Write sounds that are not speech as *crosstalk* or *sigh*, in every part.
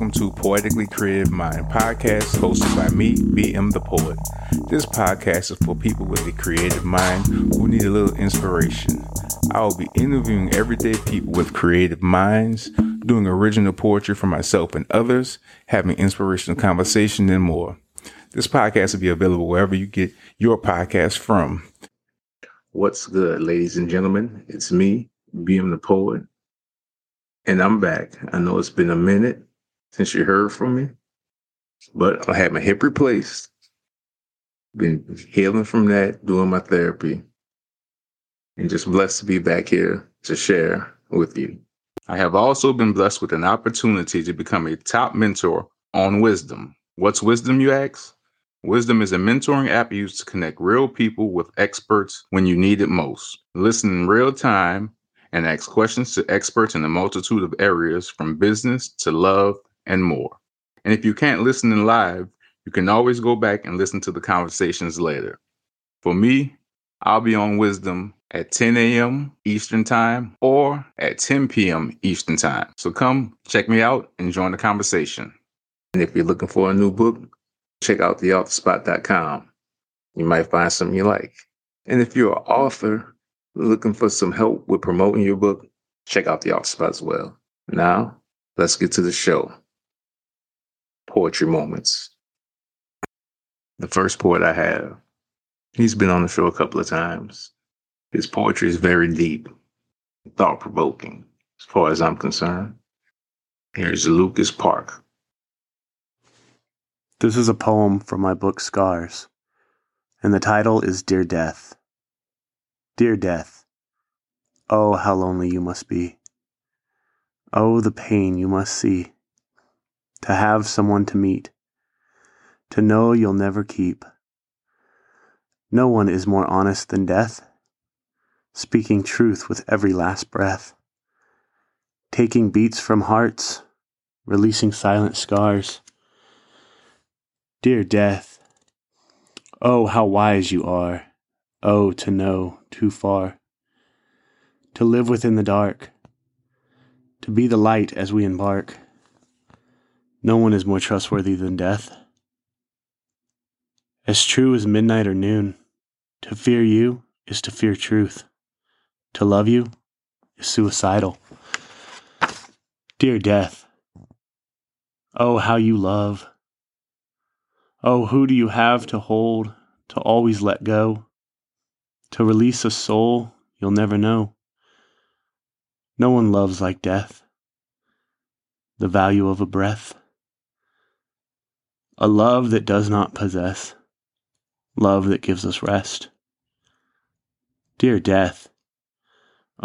welcome to Poetically Creative Mind podcast hosted by me, BM the Poet. This podcast is for people with a creative mind who need a little inspiration. I will be interviewing everyday people with creative minds, doing original poetry for myself and others, having inspirational conversation, and more. This podcast will be available wherever you get your podcast from. What's good, ladies and gentlemen? It's me, BM the Poet, and I'm back. I know it's been a minute since you heard from me, but I had my hip replaced. Been healing from that, doing my therapy, and just blessed to be back here to share with you. I have also been blessed with an opportunity to become a top mentor on wisdom. What's wisdom, you ask? Wisdom is a mentoring app used to connect real people with experts when you need it most. Listen in real time and ask questions to experts in a multitude of areas from business to love and more. And if you can't listen in live, you can always go back and listen to the conversations later. For me, I'll be on Wisdom at 10 a.m. Eastern Time or at 10 p.m. Eastern Time. So come check me out and join the conversation. And if you're looking for a new book, check out theauthorspot.com. You might find something you like. And if you're an author looking for some help with promoting your book, check out the Author Spot as well. Now, let's get to the show. Poetry Moments. The first poet I have, he's been on the show a couple of times. His poetry is very deep, thought provoking, as far as I'm concerned. Here's Lucas Park. This is a poem from my book Scars, and the title is Dear Death. Dear Death, oh, how lonely you must be. Oh, the pain you must see. To have someone to meet, to know you'll never keep. No one is more honest than death, speaking truth with every last breath, taking beats from hearts, releasing silent scars Dear death, oh, how wise you are, oh, to know too far, to live within the dark, to be the light as we embark. No one is more trustworthy than death. As true as midnight or noon, to fear you is to fear truth. To love you is suicidal. Dear death, oh, how you love Oh, who do you have to hold, to always let go, to release a soul you'll never know? No one loves like death, the value of a breath, a love that does not possess, love that gives us rest. Dear death,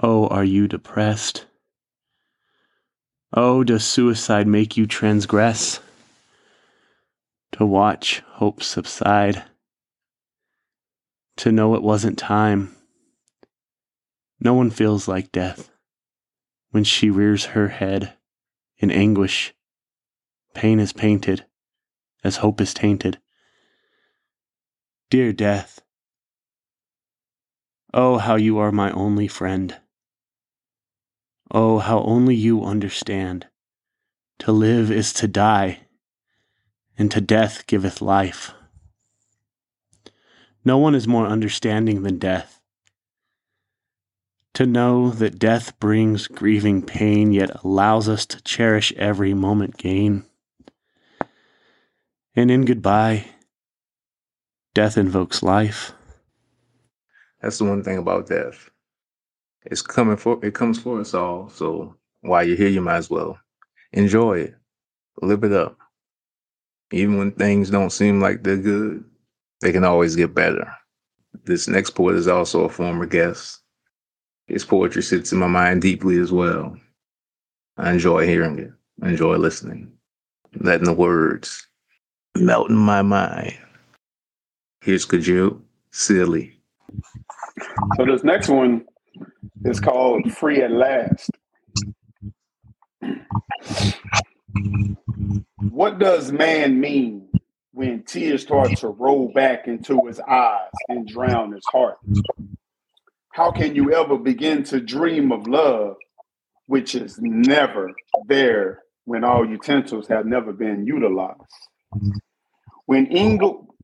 oh, are you depressed? Oh, does suicide make you transgress? to watch hope subside, to know it wasn't time. No one feels like death when she rears her head in anguish. Pain is painted as hope is tainted. Dear death, oh, how you are my only friend. Oh, how only you understand. To live is to die and to death giveth life. No one is more understanding than death. To know that death brings grieving pain, yet allows us to cherish every moment gain. And in goodbye, death invokes life. That's the one thing about death. It's coming for it comes for us all. So while you're here, you might as well enjoy it. Live it up even when things don't seem like they're good, they can always get better. This next poet is also a former guest. His poetry sits in my mind deeply as well. I enjoy hearing it. I enjoy listening, letting the words melt in my mind. Here's Kjell, Sealy. So this next one is called Free at Last. What does man mean when tears start to roll back into his eyes and drown his heart? How can you ever begin to dream of love which is never there when all utensils have never been utilized. When eagle,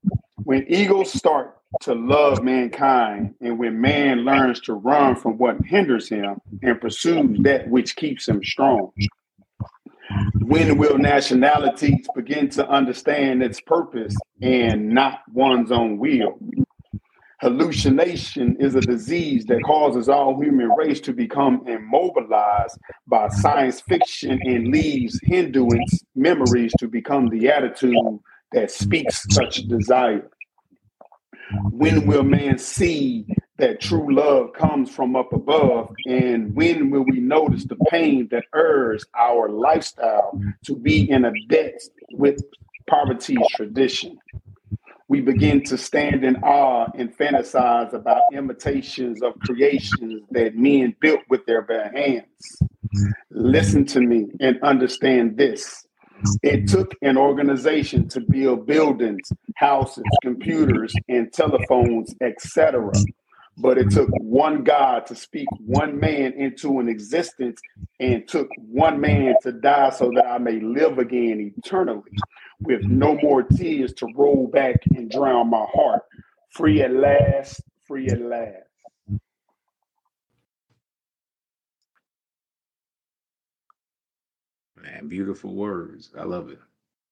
when eagles start to love mankind, and when man learns to run from what hinders him and pursues that which keeps him strong. When will nationalities begin to understand its purpose and not one's own will? Hallucination is a disease that causes all human race to become immobilized by science fiction and leaves Hinduans' memories to become the attitude that speaks such desire. When will man see that true love comes from up above? And when will we notice the pain that urges our lifestyle to be in a debt with poverty's tradition? we begin to stand in awe and fantasize about imitations of creations that men built with their bare hands. Listen to me and understand this. It took an organization to build buildings, houses, computers, and telephones, etc. But it took one God to speak one man into an existence and took one man to die so that I may live again eternally with no more tears to roll back and drown my heart. Free at last, free at last. Man, beautiful words. I love it.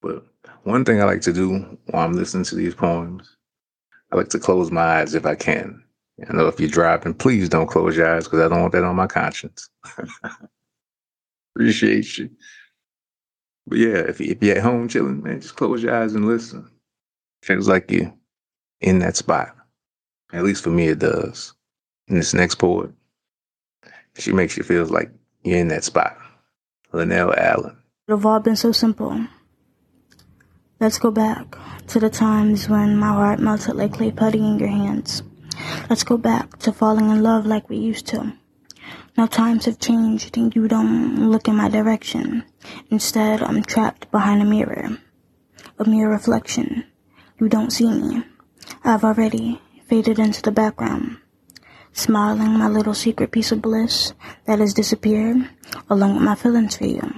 But one thing I like to do while I'm listening to these poems, I like to close my eyes if I can. I know if you're driving, please don't close your eyes because I don't want that on my conscience. *laughs* Appreciate you. But yeah, if, if you're at home chilling, man, just close your eyes and listen. Feels like you're in that spot. At least for me, it does. In this next poet, she makes you feel like you're in that spot. Lenell Allen. It have all been so simple. Let's go back to the times when my heart melted like clay putty in your hands. Let's go back to falling in love like we used to. Now times have changed and you don't look in my direction. Instead, I'm trapped behind a mirror. A mirror reflection. You don't see me. I've already faded into the background. Smiling my little secret piece of bliss that has disappeared along with my feelings for you.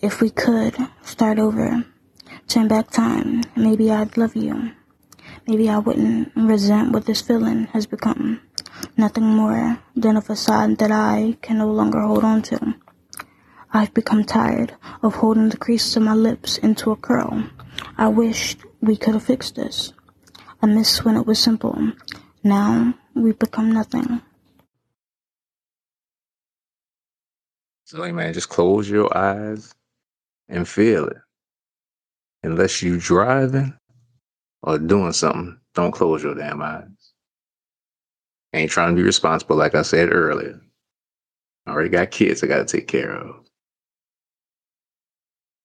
If we could start over, turn back time, maybe I'd love you. Maybe I wouldn't resent what this feeling has become. Nothing more than a facade that I can no longer hold on to. I've become tired of holding the creases of my lips into a curl. I wished we could have fixed this. I miss when it was simple. Now we've become nothing. So, like, man, just close your eyes and feel it. Unless you driving or doing something, don't close your damn eyes. ain't trying to be responsible, like I said earlier. I already got kids I got to take care of.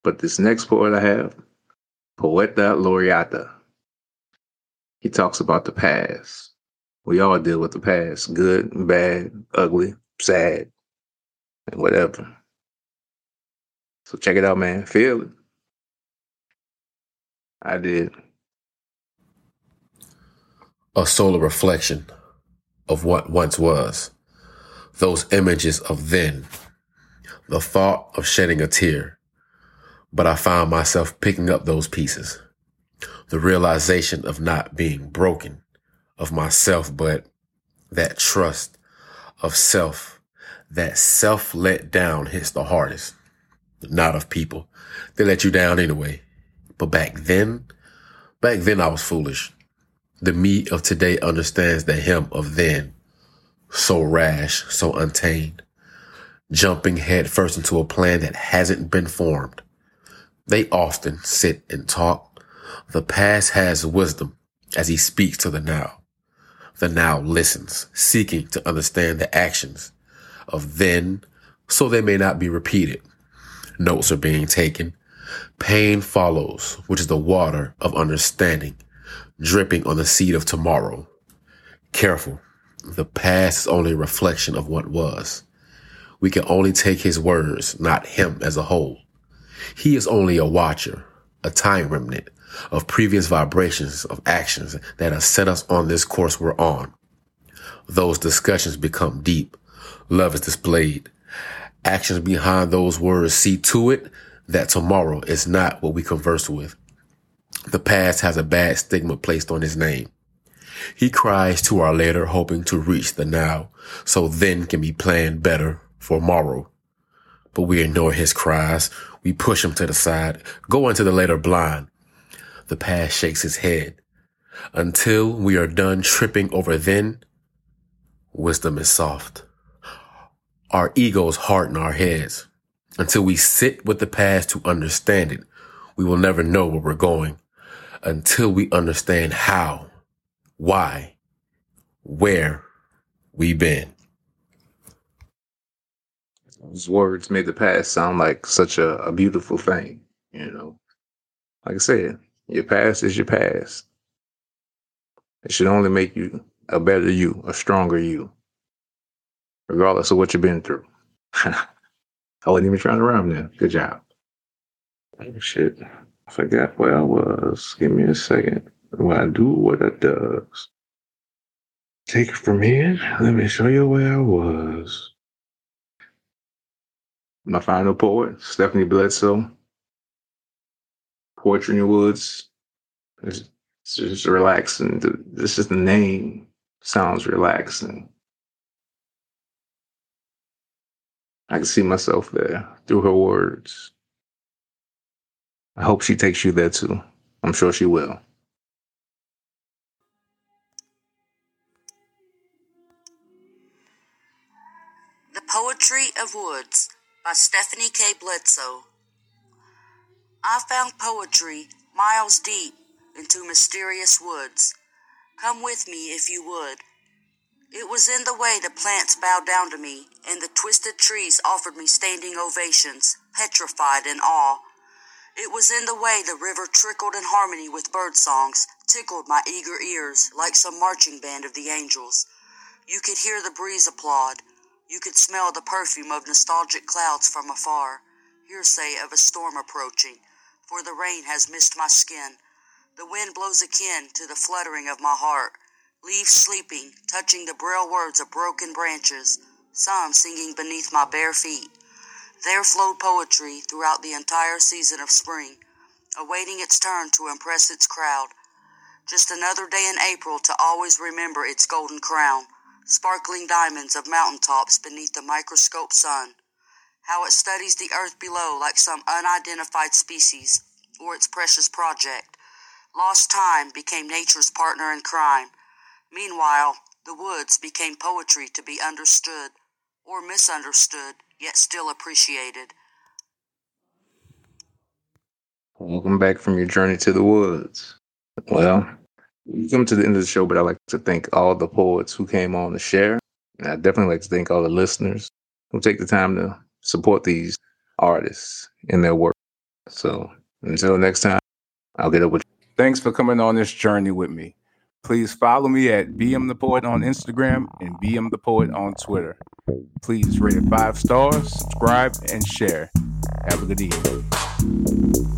But this next poet I have, Poeta Laureato, he talks about the past. We all deal with the past, good, bad, ugly, sad, and whatever. So check it out, man. Feel it. I did a solar reflection of what once was. Those images of then, the thought of shedding a tear. But I found myself picking up those pieces. The realization of not being broken, of myself, but that trust of self, that self let down hits the hardest. Not of people. They let you down anyway. But back then, back then I was foolish. The me of today understands the him of then. So rash, so untamed. Jumping headfirst into a plan that hasn't been formed. They often sit and talk. The past has wisdom as he speaks to the now. The now listens, seeking to understand the actions of then so they may not be repeated. Notes are being taken. Pain follows, which is the water of understanding dripping on the seed of tomorrow. Careful. The past is only a reflection of what was. We can only take his words, not him as a whole. He is only a watcher, a time remnant of previous vibrations of actions that have set us on this course we're on. Those discussions become deep. Love is displayed actions behind those words see to it that tomorrow is not what we converse with. The past has a bad stigma placed on his name. He cries to our later, hoping to reach the now, so then can be planned better for tomorrow. But we ignore his cries. We push him to the side, go into the later blind. The past shakes his head. Until we are done tripping over then, wisdom is soft. Our egos harden our heads. Until we sit with the past to understand it, we will never know where we're going. Until we understand how, why, where we've been. Those words made the past sound like such a, a beautiful thing, you know. Like I said, your past is your past. It should only make you a better you, a stronger you, regardless of what you've been through. *laughs* I wasn't even trying to rhyme there. Good job. Oh shit. I forgot where I was. Give me a second. What I do, what it does. Take it from here. Let me show you where I was. My final poet, Stephanie Bledsoe. Poetry in the Woods. It's, it's just relaxing. This is the name. Sounds relaxing. I can see myself there through her words. I hope she takes you there too. I'm sure she will. The Poetry of Woods by Stephanie K. Bledsoe. I found poetry miles deep into mysterious woods. Come with me if you would. It was in the way the plants bowed down to me, and the twisted trees offered me standing ovations, petrified in awe. It was in the way the river trickled in harmony with bird songs, tickled my eager ears like some marching band of the angels. You could hear the breeze applaud. You could smell the perfume of nostalgic clouds from afar, hearsay of a storm approaching, for the rain has missed my skin. The wind blows akin to the fluttering of my heart, leaves sleeping, touching the braille words of broken branches, some singing beneath my bare feet. There flowed poetry throughout the entire season of spring, awaiting its turn to impress its crowd. Just another day in April to always remember its golden crown sparkling diamonds of mountain tops beneath the microscope sun. How it studies the earth below like some unidentified species or its precious project. Lost time became nature's partner in crime. Meanwhile, the woods became poetry to be understood or misunderstood, yet still appreciated. Welcome back from your journey to the woods. Well, we come to the end of the show, but I'd like to thank all the poets who came on to share. And I'd definitely like to thank all the listeners who take the time to support these artists in their work. So until next time, I'll get up with you. Thanks for coming on this journey with me. Please follow me at BM the Poet on Instagram and BM the Poet on Twitter. Please rate it five stars, subscribe, and share. Have a good evening.